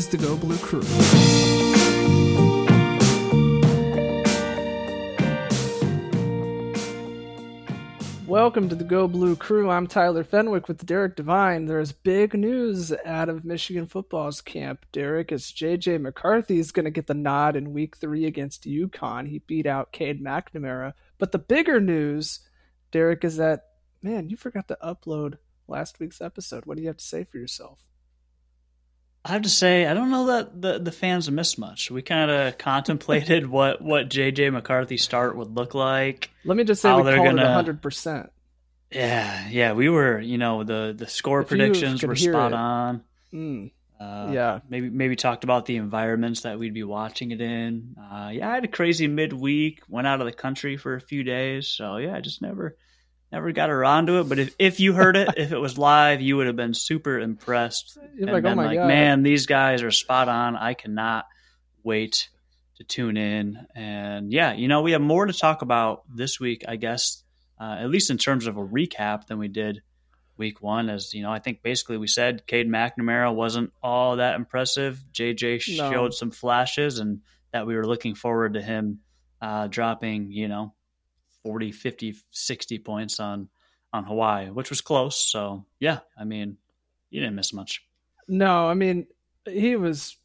is the Go Blue Crew. Welcome to the Go Blue Crew. I'm Tyler Fenwick with Derek Devine. There's big news out of Michigan football's camp. Derek, is JJ McCarthy is going to get the nod in Week Three against UConn. He beat out Cade McNamara. But the bigger news, Derek, is that man, you forgot to upload last week's episode. What do you have to say for yourself? I have to say, I don't know that the, the fans missed much. We kind of contemplated what, what JJ McCarthy start would look like. Let me just say we called gonna, it 100%. Yeah, yeah, we were, you know, the the score if predictions were spot it. on. Mm. Uh, yeah, maybe maybe talked about the environments that we'd be watching it in. Uh, yeah, I had a crazy midweek. Went out of the country for a few days, so yeah, I just never never got around to it. But if, if you heard it, if it was live, you would have been super impressed. You're and like, been oh like, God. man, these guys are spot on. I cannot wait to tune in. And yeah, you know, we have more to talk about this week, I guess, uh, at least in terms of a recap than we did week one. As you know, I think basically we said Cade McNamara wasn't all that impressive. JJ no. showed some flashes, and that we were looking forward to him uh, dropping, you know, 40, 50, 60 points on on Hawaii, which was close. So yeah, I mean, you didn't miss much. No, I mean he was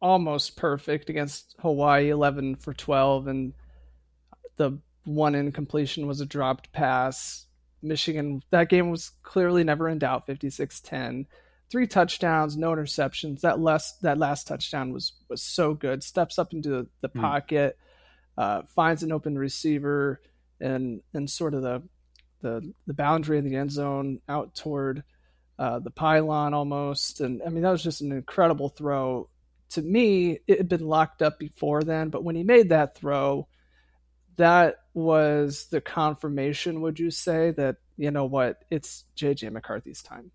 almost perfect against Hawaii, eleven for twelve, and the one incompletion was a dropped pass. Michigan, that game was clearly never in doubt, 56-10. Three touchdowns, no interceptions. That last that last touchdown was was so good. Steps up into the, the mm. pocket, uh, finds an open receiver, and and sort of the the the boundary of the end zone out toward uh, the pylon almost. And I mean that was just an incredible throw. To me, it had been locked up before then, but when he made that throw, that was the confirmation. Would you say that you know what it's JJ McCarthy's time?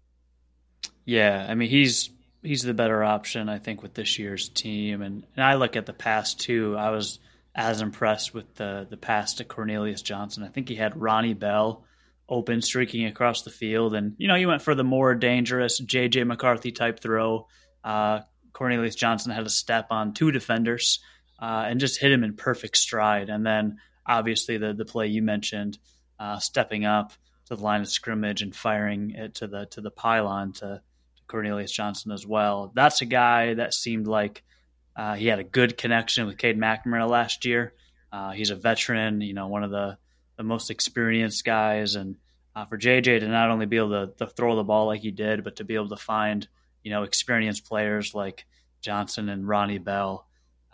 Yeah, I mean he's he's the better option, I think, with this year's team. And, and I look at the past too. I was as impressed with the the pass to Cornelius Johnson. I think he had Ronnie Bell open, streaking across the field, and you know he went for the more dangerous JJ McCarthy type throw. Uh, Cornelius Johnson had a step on two defenders uh, and just hit him in perfect stride. And then obviously the the play you mentioned, uh, stepping up to the line of scrimmage and firing it to the to the pylon to, to Cornelius Johnson as well. That's a guy that seemed like uh, he had a good connection with Cade McNamara last year. Uh, he's a veteran, you know, one of the, the most experienced guys. And uh, for JJ to not only be able to, to, throw the ball like he did, but to be able to find, you know, experienced players like Johnson and Ronnie Bell,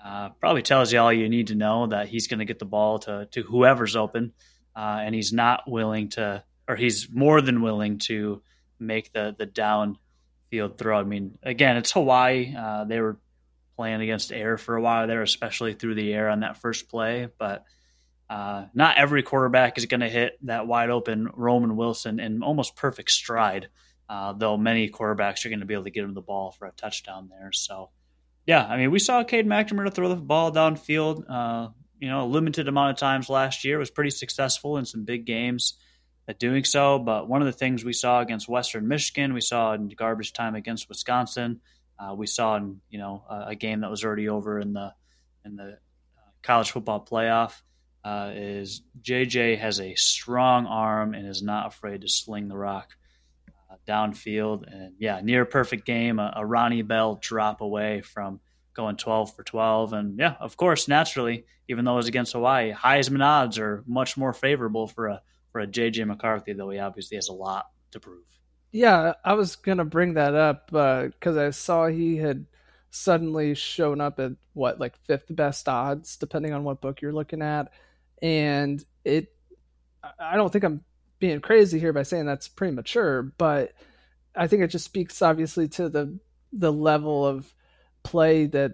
uh, probably tells you all you need to know that he's going to get the ball to, to whoever's open. Uh, and he's not willing to, or he's more than willing to make the, the downfield throw. I mean, again, it's Hawaii. Uh, they were playing against air for a while there, especially through the air on that first play. But uh, not every quarterback is going to hit that wide open Roman Wilson in almost perfect stride, uh, though many quarterbacks are going to be able to get him the ball for a touchdown there. So, yeah, I mean, we saw Cade McNamara throw the ball downfield, uh, you know, a limited amount of times last year. was pretty successful in some big games at doing so. But one of the things we saw against Western Michigan, we saw in garbage time against Wisconsin, uh, we saw in you know a, a, game that was already over in the in the uh, college football playoff uh, is JJ has a strong arm and is not afraid to sling the rock uh, downfield and yeah near perfect game a, a, Ronnie Bell drop away from going 12 for 12 and yeah of course naturally even though it was against Hawaii Heisman odds are much more favorable for a for a JJ McCarthy though he obviously has a lot to prove. Yeah, I was gonna bring that up because uh, I saw he had suddenly shown up at what like fifth best odds, depending on what book you're looking at, and it. I don't think I'm being crazy here by saying that's premature, but I think it just speaks obviously to the the level of play that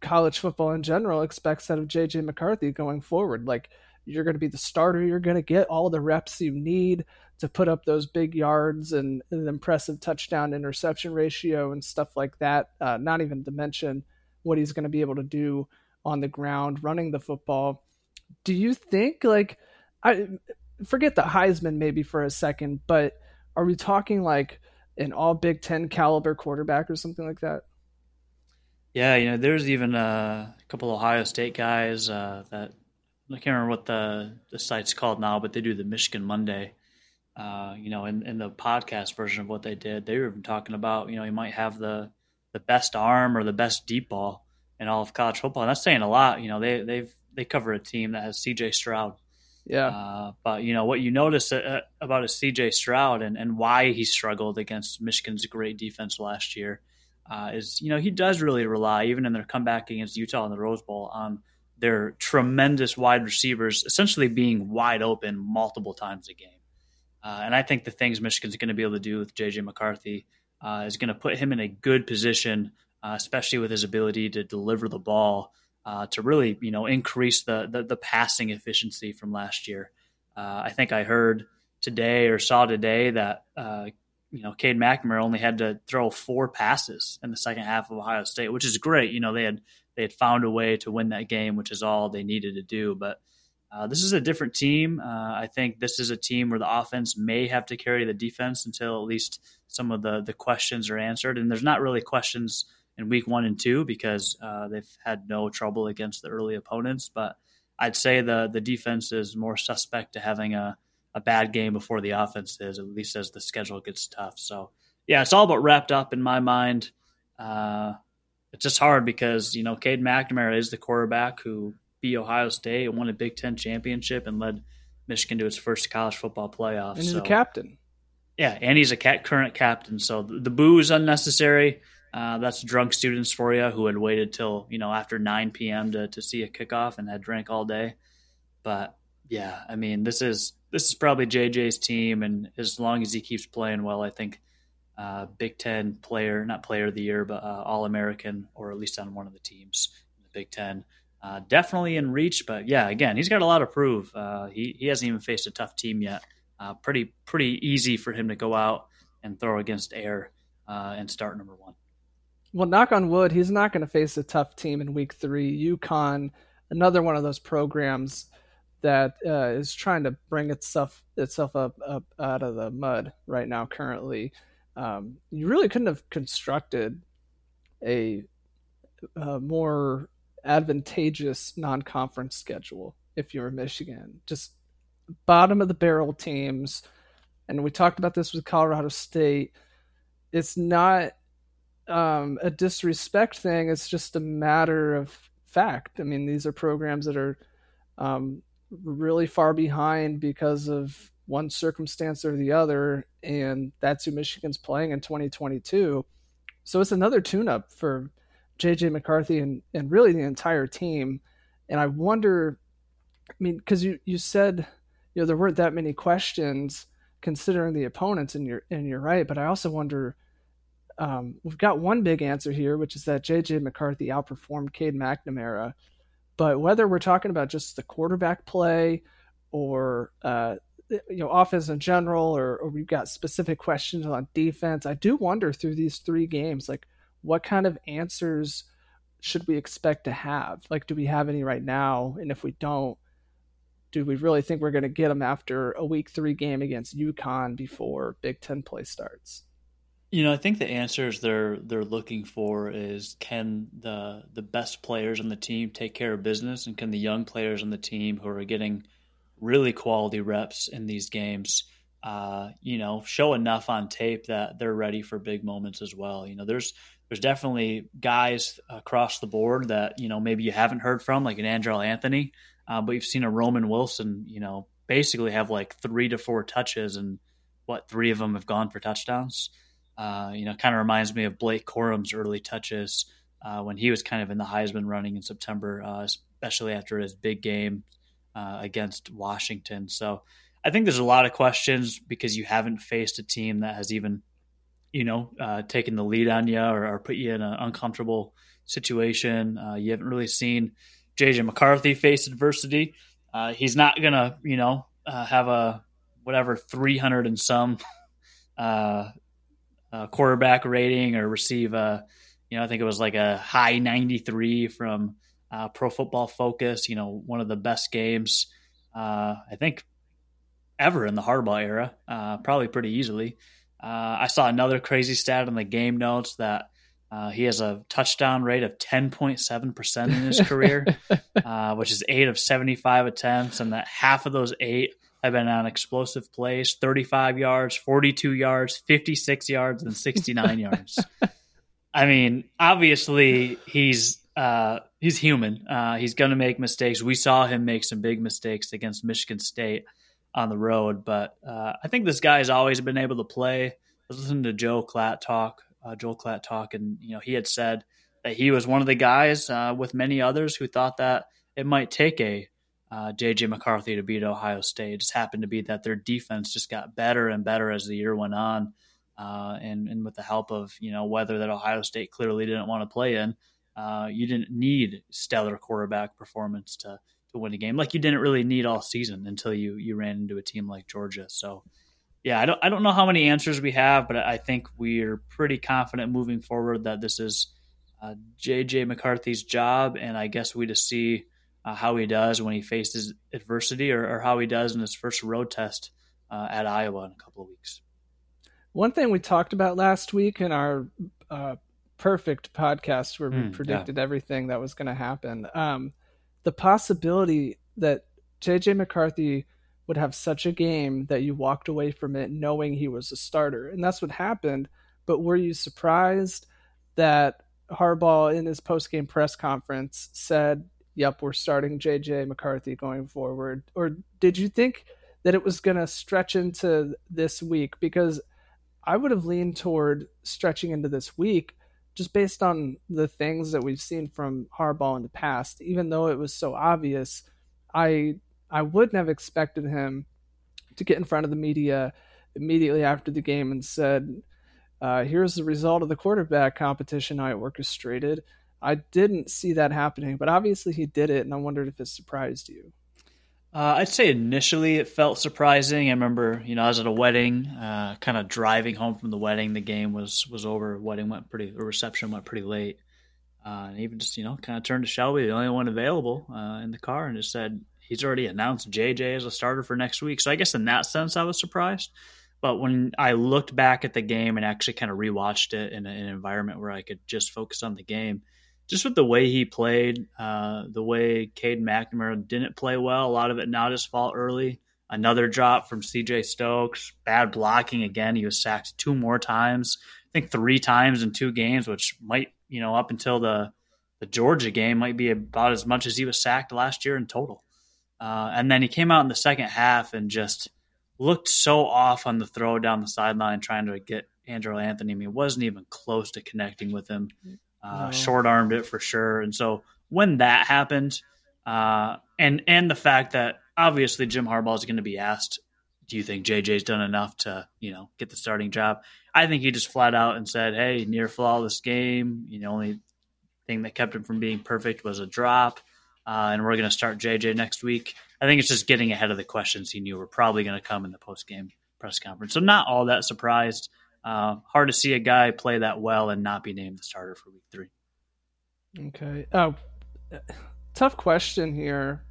college football in general expects out of JJ McCarthy going forward. Like you're going to be the starter, you're going to get all the reps you need to put up those big yards and an impressive touchdown interception ratio and stuff like that. Uh, not even to mention what he's going to be able to do on the ground running the football. Do you think like I forget the Heisman maybe for a second, but are we talking like an all Big Ten caliber quarterback or something like that? Yeah, you know, there's even uh, a couple Ohio State guys uh, that I can't remember what the the site's called now, but they do the Michigan Monday. Uh, you know, in, in the podcast version of what they did, they were even talking about, you know, you might have the the best arm or the best deep ball in all of college football. And that's saying a lot. You know, they they've they cover a team that has C.J. Stroud. Yeah. Uh, but you know what you notice uh, about a C.J. Stroud and and why he struggled against Michigan's great defense last year uh, is you know he does really rely even in their comeback against Utah in the Rose Bowl on their tremendous wide receivers essentially being wide open multiple times a game. Uh, and I think the things Michigan's going to be able to do with JJ McCarthy uh, is going to put him in a good position, uh, especially with his ability to deliver the ball uh, to really you know increase the, the, the passing efficiency from last year. Uh, I think I heard today or saw today that uh, you know Cade McNamara only had to throw four passes in the second half of Ohio State, which is great. You know they had they had found a way to win that game, which is all they needed to do. But uh, this is a different team. Uh, I think this is a team where the offense may have to carry the defense until at least some of the the questions are answered. And there's not really questions in week one and two because uh, they've had no trouble against the early opponents. But I'd say the the defense is more suspect to having a, a bad game before the offense is, at least as the schedule gets tough. So yeah, it's all about wrapped up in my mind. Uh, it's just hard because you know Cade McNamara is the quarterback who beat Ohio State and won a Big Ten championship and led Michigan to its first college football playoff. And he's so, a captain. Yeah, and he's a current captain. So the, the boo is unnecessary. Uh, that's drunk students for you who had waited till you know after 9 p.m. to to see a kickoff and had drank all day. But yeah, I mean this is this is probably JJ's team, and as long as he keeps playing well, I think uh, Big Ten player, not player of the year, but uh, All American, or at least on one of the teams in the Big Ten. Uh, definitely in reach, but yeah, again, he's got a lot to prove. Uh, he he hasn't even faced a tough team yet. Uh, pretty pretty easy for him to go out and throw against air uh, and start number one well, knock on wood, he's not going to face a tough team in week three. UConn, another one of those programs that uh, is trying to bring itself itself up, up out of the mud right now. Currently, um, you really couldn't have constructed a, a more advantageous non-conference schedule if you were Michigan. Just bottom of the barrel teams, and we talked about this with Colorado State. It's not um, a disrespect thing. It's just a matter of fact. I mean, these are programs that are um, really far behind because of one circumstance or the other, and that's who Michigan's playing in 2022. So it's another tune-up for JJ McCarthy and and really the entire team. And I wonder, I mean, because you you said you know there weren't that many questions considering the opponents, and you're and you're right. But I also wonder um, we've got one big answer here, which is that JJ McCarthy outperformed Cade McNamara. But whether we're talking about just the quarterback play or uh, you know offense in general, or, or we've got specific questions on defense, I do wonder through these three games, like what kind of answers should we expect to have? Like, do we have any right now? And if we don't, do we really think we're going to get them after a week three game against UConn before Big Ten play starts? You know, I think the answers they're they're looking for is can the the best players on the team take care of business, and can the young players on the team who are getting really quality reps in these games, uh, you know, show enough on tape that they're ready for big moments as well. You know, there's there's definitely guys across the board that you know maybe you haven't heard from, like an Andrel Anthony, uh, but you've seen a Roman Wilson, you know, basically have like three to four touches, and what three of them have gone for touchdowns. Uh, you know, kind of reminds me of Blake Corum's early touches uh, when he was kind of in the Heisman running in September, uh, especially after his big game uh, against Washington. So I think there's a lot of questions because you haven't faced a team that has even, you know, uh, taken the lead on you or, or, put you in an uncomfortable situation. you haven't really seen JJ McCarthy face adversity. he's not gonna, you know, have a whatever 300 and some uh, uh, quarterback rating or receive a, you know, I think it was like a high 93 from uh, Pro Football Focus. You know, one of the best games uh, I think ever in the Harbaugh era, uh, probably pretty easily. Uh, I saw another crazy stat in the game notes that Uh, he has a touchdown rate of 10.7% in his career, uh, which is eight of 75 attempts. And that half of those eight have been on explosive plays 35 yards, 42 yards, 56 yards, and 69 yards. I mean, obviously, he's. Uh, he's human. Uh, he's going to make mistakes. We saw him make some big mistakes against Michigan State on the road, but uh, I think this guy has always been able to play. I was listening to Joe Klatt talk uh, Joel Klatt talk, and you know he had said that he was one of the guys uh, with many others who thought that it might take a uh, JJ McCarthy to beat Ohio State. It just happened to be that their defense just got better and better as the year went on, uh, and and with the help of you know weather that Ohio State clearly didn't want to play in, uh, you didn't need stellar quarterback performance to to win a game like you didn't really need all season until you you ran into a team like Georgia. So yeah, I don't I don't know how many answers we have, but I think we're pretty confident moving forward that this is uh, JJ McCarthy's job, and I guess we just see uh, how he does when he faces adversity, or, or, how he does in his first road test uh, at Iowa in a couple of weeks. One thing we talked about last week in our uh, perfect podcast, where we mm, predicted yeah. everything that was going to happen, um, the possibility that JJ McCarthy would have such a game that you walked away from it knowing he was a starter. And that's what happened. But were you surprised that Harbaugh in his post-game press conference said, "Yep, we're starting JJ McCarthy going forward." Or did you think that it was going to stretch into this week because I would have leaned toward stretching into this week just based on the things that we've seen from Harbaugh in the past. Even though it was so obvious, I I wouldn't have expected him to get in front of the media immediately after the game and said, uh, "Here's the result of the quarterback competition I orchestrated." I didn't see that happening, but obviously he did it, and I wondered if it surprised you. Uh, I'd say initially it felt surprising. I remember, you know, I was at a wedding, uh, kind of driving home from the wedding. The game was was over. Wedding went pretty, the reception went pretty late. Uh, and even just, you know, kind of turned to Shelby, the only one available uh, in the car, and just said, he's already announced JJ as a starter for next week. So I guess in that sense, I was surprised. But when I looked back at the game and actually kind of rewatched it in, a, in an environment where I could just focus on the game, just with the way he played, uh, the way Cade McNamara didn't play well, a lot of it not his fault early. Another drop from CJ Stokes, bad blocking again. He was sacked two more times, I think three times in two games, which might, you know, up until the the Georgia game might be about as much as he was sacked last year in total. Uh, and then he came out in the second half and just looked so off on the throw down the sideline, trying to get Andrel Anthony. I mean, wasn't even close to connecting with him. Uh, no. Short armed it for sure. And so when that happened, uh, and and the fact that obviously Jim Harbaugh is going to be asked, do you think JJ's done enough to you know get the starting job? I think he just flat out and said, hey, near flawless game. You know, only thing that kept him from being perfect was a drop uh, and we're going to start JJ next week. I think it's just getting ahead of the questions he knew were probably going to come in the post game press conference. So not all that surprised. Uh, hard to see a guy play that well and not be named the starter for week three. Okay. Oh, tough question here,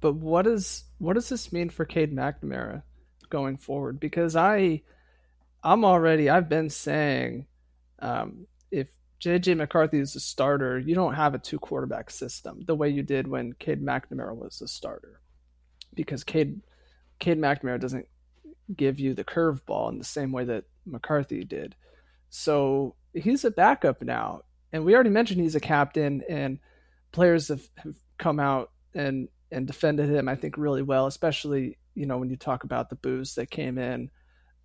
but what does what does this mean for Cade McNamara going forward? Because I, I'm already I've been saying, um, if JJ McCarthy is a starter, you don't have a two quarterback system the way you did when Cade McNamara was a starter. Because Cade Cade McNamara doesn't give you the curveball in the same way that McCarthy did. So he's a backup now. And we already mentioned he's a captain and players have, have come out and and defended him, I think, really well, especially, you know, when you talk about the boos that came in,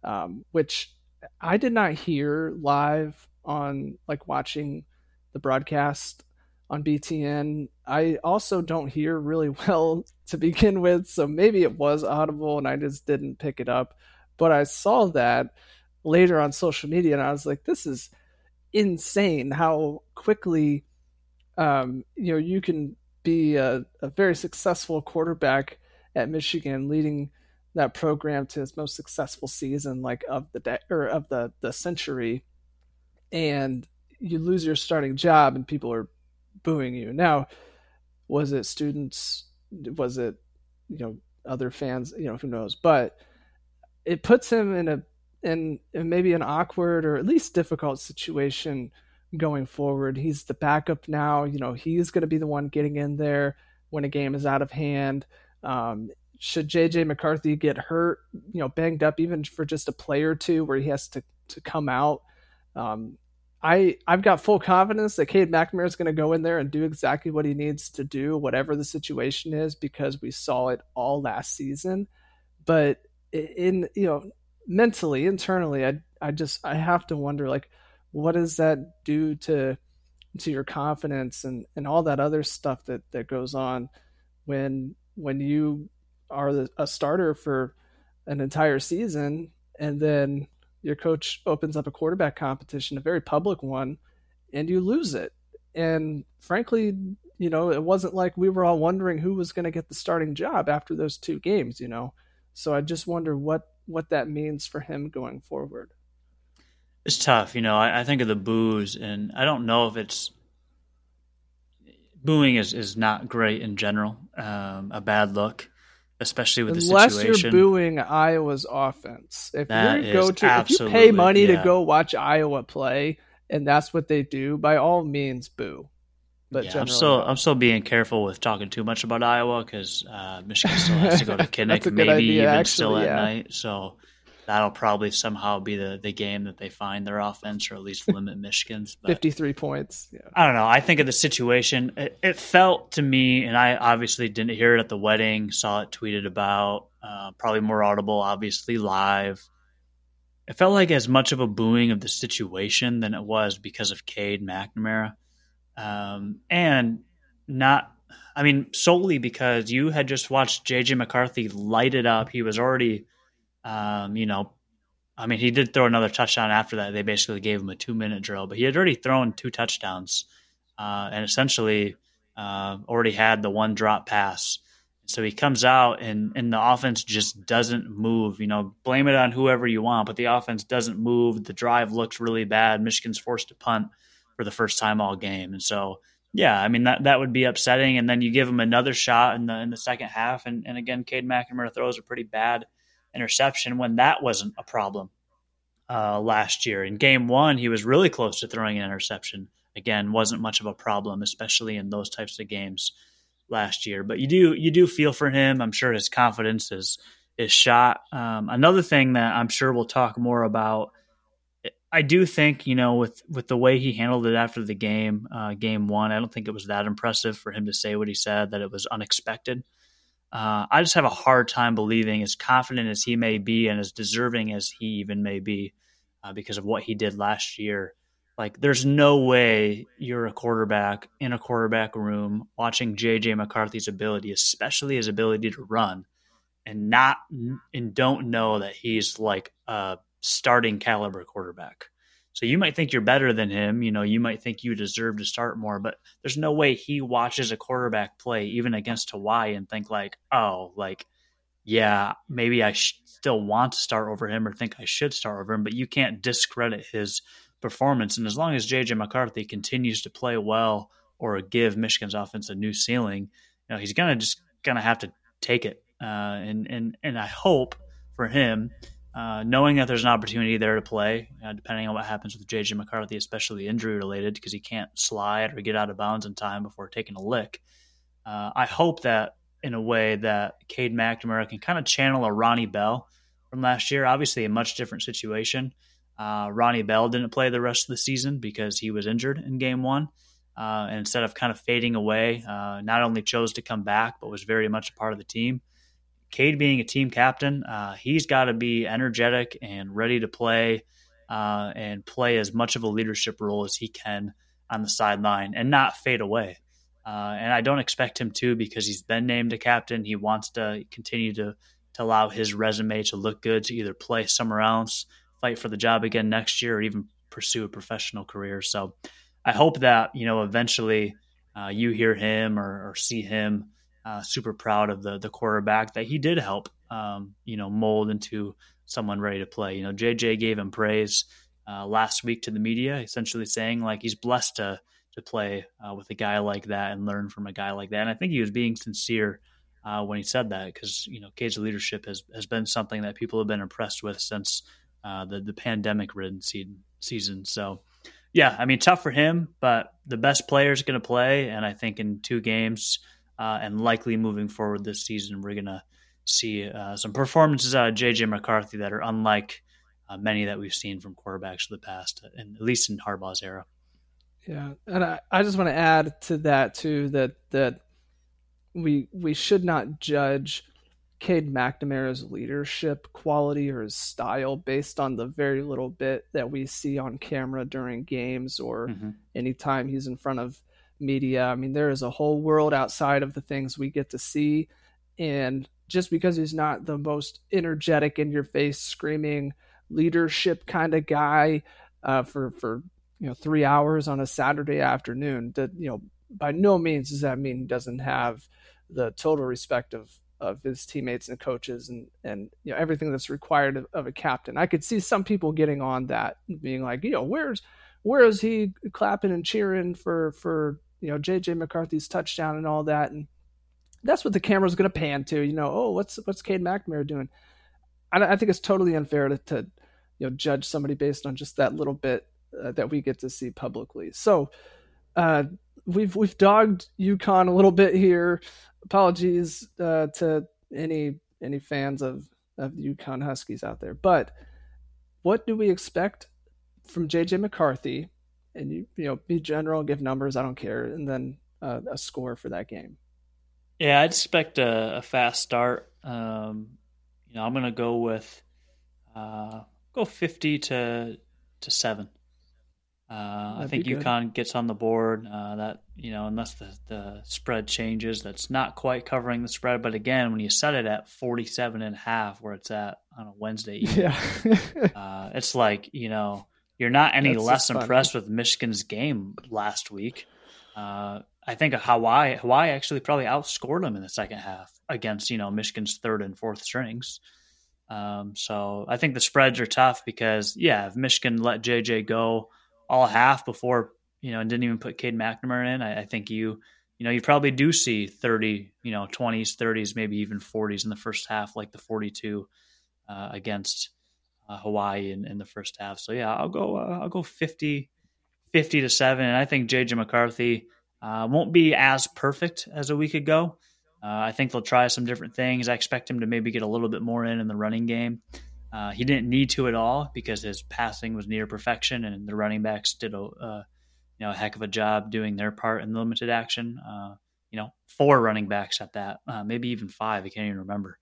um, which I did not hear live on like watching the broadcast on BTN. I also don't hear really well to begin with, so maybe it was audible and I just didn't pick it up. But I saw that later on social media and I was like, this is insane how quickly um, you know you can be a, a very successful quarterback at Michigan, leading that program to its most successful season like of the day or of the the century and you lose your starting job and people are booing you. Now, was it students? Was it, you know, other fans? You know, who knows? But it puts him in a in, in maybe an awkward or at least difficult situation going forward. He's the backup now. You know, he's going to be the one getting in there when a game is out of hand. Um, should JJ McCarthy get hurt, you know, banged up even for just a play or two where he has to, to come out, um, I I've got full confidence that Cade McNamara is going to go in there and do exactly what he needs to do, whatever the situation is, because we saw it all last season. But in you know mentally, internally, I I just I have to wonder like, what does that do to to your confidence and and all that other stuff that that goes on when when you are the, a starter for an entire season and then your coach opens up a quarterback competition, a very public one, and you lose it. And frankly, you know, it wasn't like we were all wondering who was going to get the starting job after those two games, you know. So I just wonder what what that means for him going forward. It's tough, you know. I, I think of the boos, and I don't know if it's booing is, is not great in general. Um, a bad look especially with Unless the situation. Unless you're booing Iowa's offense. If you go to if you pay money yeah. to go watch Iowa play and that's what they do, by all means boo. But yeah, I'm still I'm still being careful with talking too much about Iowa because uh, Michigan still has to go to Kinnick, maybe idea, even actually, still at yeah. night. So that'll probably somehow be the, the game that they find their offense or at least limit Michigan's. But 53 points. Yeah. I don't know. I think of the situation, it, it, felt to me, and I obviously didn't hear it at the wedding, saw it tweeted about, uh, probably more audible, obviously live. It felt like as much of a booing of the situation than it was because of Cade McNamara. Um, and not, I mean, solely because you had just watched JJ McCarthy light it up. He was already um, you know, I mean, he did throw another touchdown after that. They basically gave him a two minute drill, but he had already thrown two touchdowns uh, and essentially uh, already had the one drop pass. So he comes out and, and the offense just doesn't move. You know, blame it on whoever you want, but the offense doesn't move. The drive looks really bad. Michigan's forced to punt for the first time all game. And so, yeah, I mean that that would be upsetting. And then you give him another shot in the in the second half, and, and again, Cade McNamara throws a pretty bad interception when that wasn't a problem uh, last year. In game one, he was really close to throwing an interception. Again, wasn't much of a problem, especially in those types of games last year. But you do you do feel for him. I'm sure his confidence is is shot. Um, another thing that I'm sure we'll talk more about. I do think you know with with the way he handled it after the game, uh, game one. I don't think it was that impressive for him to say what he said that it was unexpected. Uh, I just have a hard time believing, as confident as he may be and as deserving as he even may be, uh, because of what he did last year. Like, there's no way you're a quarterback in a quarterback room watching JJ McCarthy's ability, especially his ability to run, and not and don't know that he's like a starting caliber quarterback. So you might think you're better than him. You know, you might think you deserve to start more, but there's no way he watches a quarterback play even against Hawaii and think like, oh, like, yeah, maybe I sh- still want to start over him or think I should start over him. But you can't discredit his performance. And as long as JJ McCarthy continues to play well or give Michigan's offense a new ceiling, you know, he's gonna just gonna have to take it. Uh, and and and I hope for him uh, knowing that there's an opportunity there to play, uh, depending on what happens with JJ McCarthy, especially injury related, because he can't slide or get out of bounds in time before taking a lick. Uh, I hope that in a way that Cade McNamara can kind of channel a Ronnie Bell from last year. Obviously, a much different situation. Uh, Ronnie Bell didn't play the rest of the season because he was injured in game one. Uh, and instead of kind of fading away, uh, not only chose to come back, but was very much a part of the team. Cade being a team captain, uh, he's got to be energetic and ready to play uh, and play as much of a leadership role as he can on the sideline and not fade away. Uh, and I don't expect him to because he's been named a captain. He wants to continue to to allow his resume to look good to either play somewhere else, fight for the job again next year, or even pursue a professional career. So I hope that you know eventually uh, you hear him or, or see him uh, super proud of the the quarterback that he did help, um, you know, mold into someone ready to play. You know, JJ gave him praise uh, last week to the media, essentially saying like he's blessed to to play uh, with a guy like that and learn from a guy like that. And I think he was being sincere uh, when he said that because you know Cade's leadership has has been something that people have been impressed with since uh, the the pandemic ridden season. So yeah, I mean, tough for him, but the best player is going to play, and I think in two games uh, and likely moving forward this season, we're going to see uh, some performances out of JJ McCarthy that are unlike uh, many that we've seen from quarterbacks of the past, and at least in Harbaugh's era. Yeah, and I, I just want to add to that too that that we we should not judge Cade McNamara's leadership quality or his style based on the very little bit that we see on camera during games or mm-hmm. anytime he's in front of media. I mean, there is a whole world outside of the things we get to see. And just because he's not the most energetic in your face, screaming leadership kind of guy uh, for, for, you know, three hours on a Saturday afternoon, that, you know, by no means does that mean he doesn't have the total respect of of his teammates and coaches and and you know everything that's required of, of, a captain. I could see some people getting on that, being like, you know, where's where is he clapping and cheering for for you know JJ McCarthy's touchdown and all that, and that's what the camera's going to pan to. You know, oh, what's what's Cade McNamara doing? I, I think it's totally unfair to, to you know judge somebody based on just that little bit uh, that we get to see publicly. So. Uh, we've we've dogged UConn a little bit here apologies uh, to any any fans of of the UConn Huskies out there. But what do we expect from JJ McCarthy? And you you know be general, give numbers. I don't care, and then uh, a score for that game. Yeah, I'd expect a, a fast start. Um, you know, I'm going to go with uh, go 50 to to seven. Uh, I think UConn gets on the board. Uh, that you know, unless the, the spread changes, that's not quite covering the spread. But again, when you set it at 47 and a half, where it's at on a Wednesday evening, yeah. uh, it's like you know you're not any that's less impressed with Michigan's game last week. Uh, I think Hawaii Hawaii actually probably outscored them in the second half against you know Michigan's third and fourth strings. Um, so I think the spreads are tough because yeah, if Michigan let JJ go all half before you know and didn't even put Cade McNamara in, I, I, think you you know you probably do see thirty you know twenties, thirties, maybe even forties in the first half, like the forty two uh, against uh, Hawaii in, in, the first half. So yeah, I'll go uh, I'll go 50, 50 to seven, and I think JJ McCarthy uh, won't be as perfect as a week ago. Uh, I think they'll try some different things. I expect him to maybe get a little bit more in in the running game. Uh, he didn't need to at all because his passing was near perfection, and the running backs did a uh, you know a heck of a job doing their part in the limited action. You know, four running backs at that, maybe even five. I can't even remember.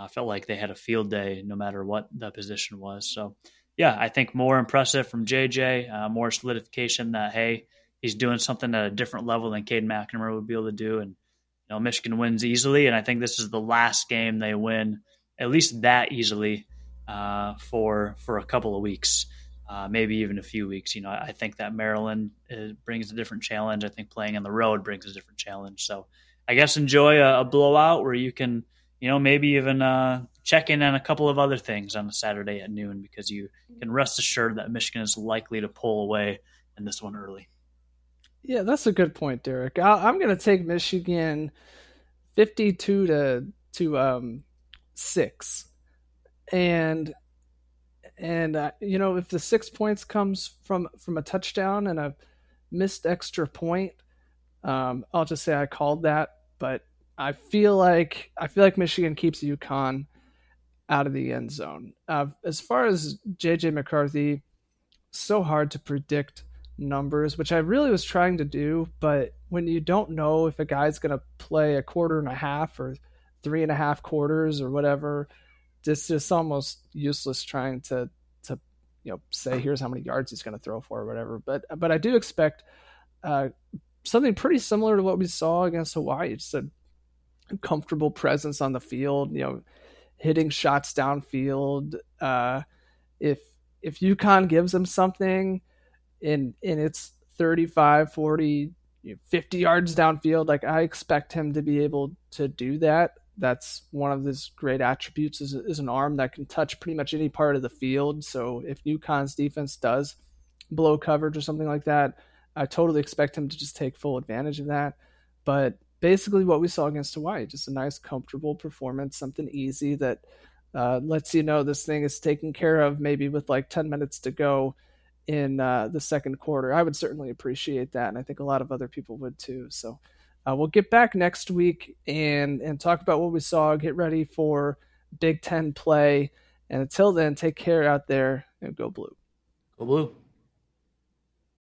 I felt like they had a field day no matter what the position was. So, yeah, I think more impressive from JJ, uh, more solidification that hey, he's doing something at a different level than Cade McNamara would be able to do, and you know, Michigan wins easily, and I think this is the last game they win at least that easily uh, for for a couple of weeks, uh, maybe even a few weeks. You know, I think that Maryland uh, brings a different challenge. I think playing on the road brings a different challenge. So I guess enjoy a, a blowout where you can, you know, maybe even uh, check in on a couple of other things on a Saturday at noon because you can rest assured that Michigan is likely to pull away in this one early. Yeah, that's a good point, Derek. i am going to take Michigan 52 to to um, six and and uh, you know if the six points comes from from a touchdown and a missed extra point um, i'll just say i called that but i feel like i feel like michigan keeps UConn out of the end zone uh, as far as jj mccarthy so hard to predict numbers which i really was trying to do but when you don't know if a guy's going to play a quarter and a half or three and a half quarters or whatever it's just almost useless trying to to you know say here's how many yards he's going to throw for or whatever. But but I do expect uh, something pretty similar to what we saw against Hawaii. Just a comfortable presence on the field. You know, hitting shots downfield. Uh, if if UConn gives them something in in its 35, 40, 50 yards downfield, like I expect him to be able to do that that's one of his great attributes is, is an arm that can touch pretty much any part of the field. So if UConn's defense does blow coverage or something like that, I totally expect him to just take full advantage of that. But basically, what we saw against Hawaii, just a nice, comfortable performance, something easy that uh, lets you know this thing is taken care of maybe with like 10 minutes to go in uh, the second quarter. I would certainly appreciate that, and I think a lot of other people would too. So uh, we'll get back next week and and talk about what we saw. Get ready for Big Ten play, and until then, take care out there and go blue. Go blue.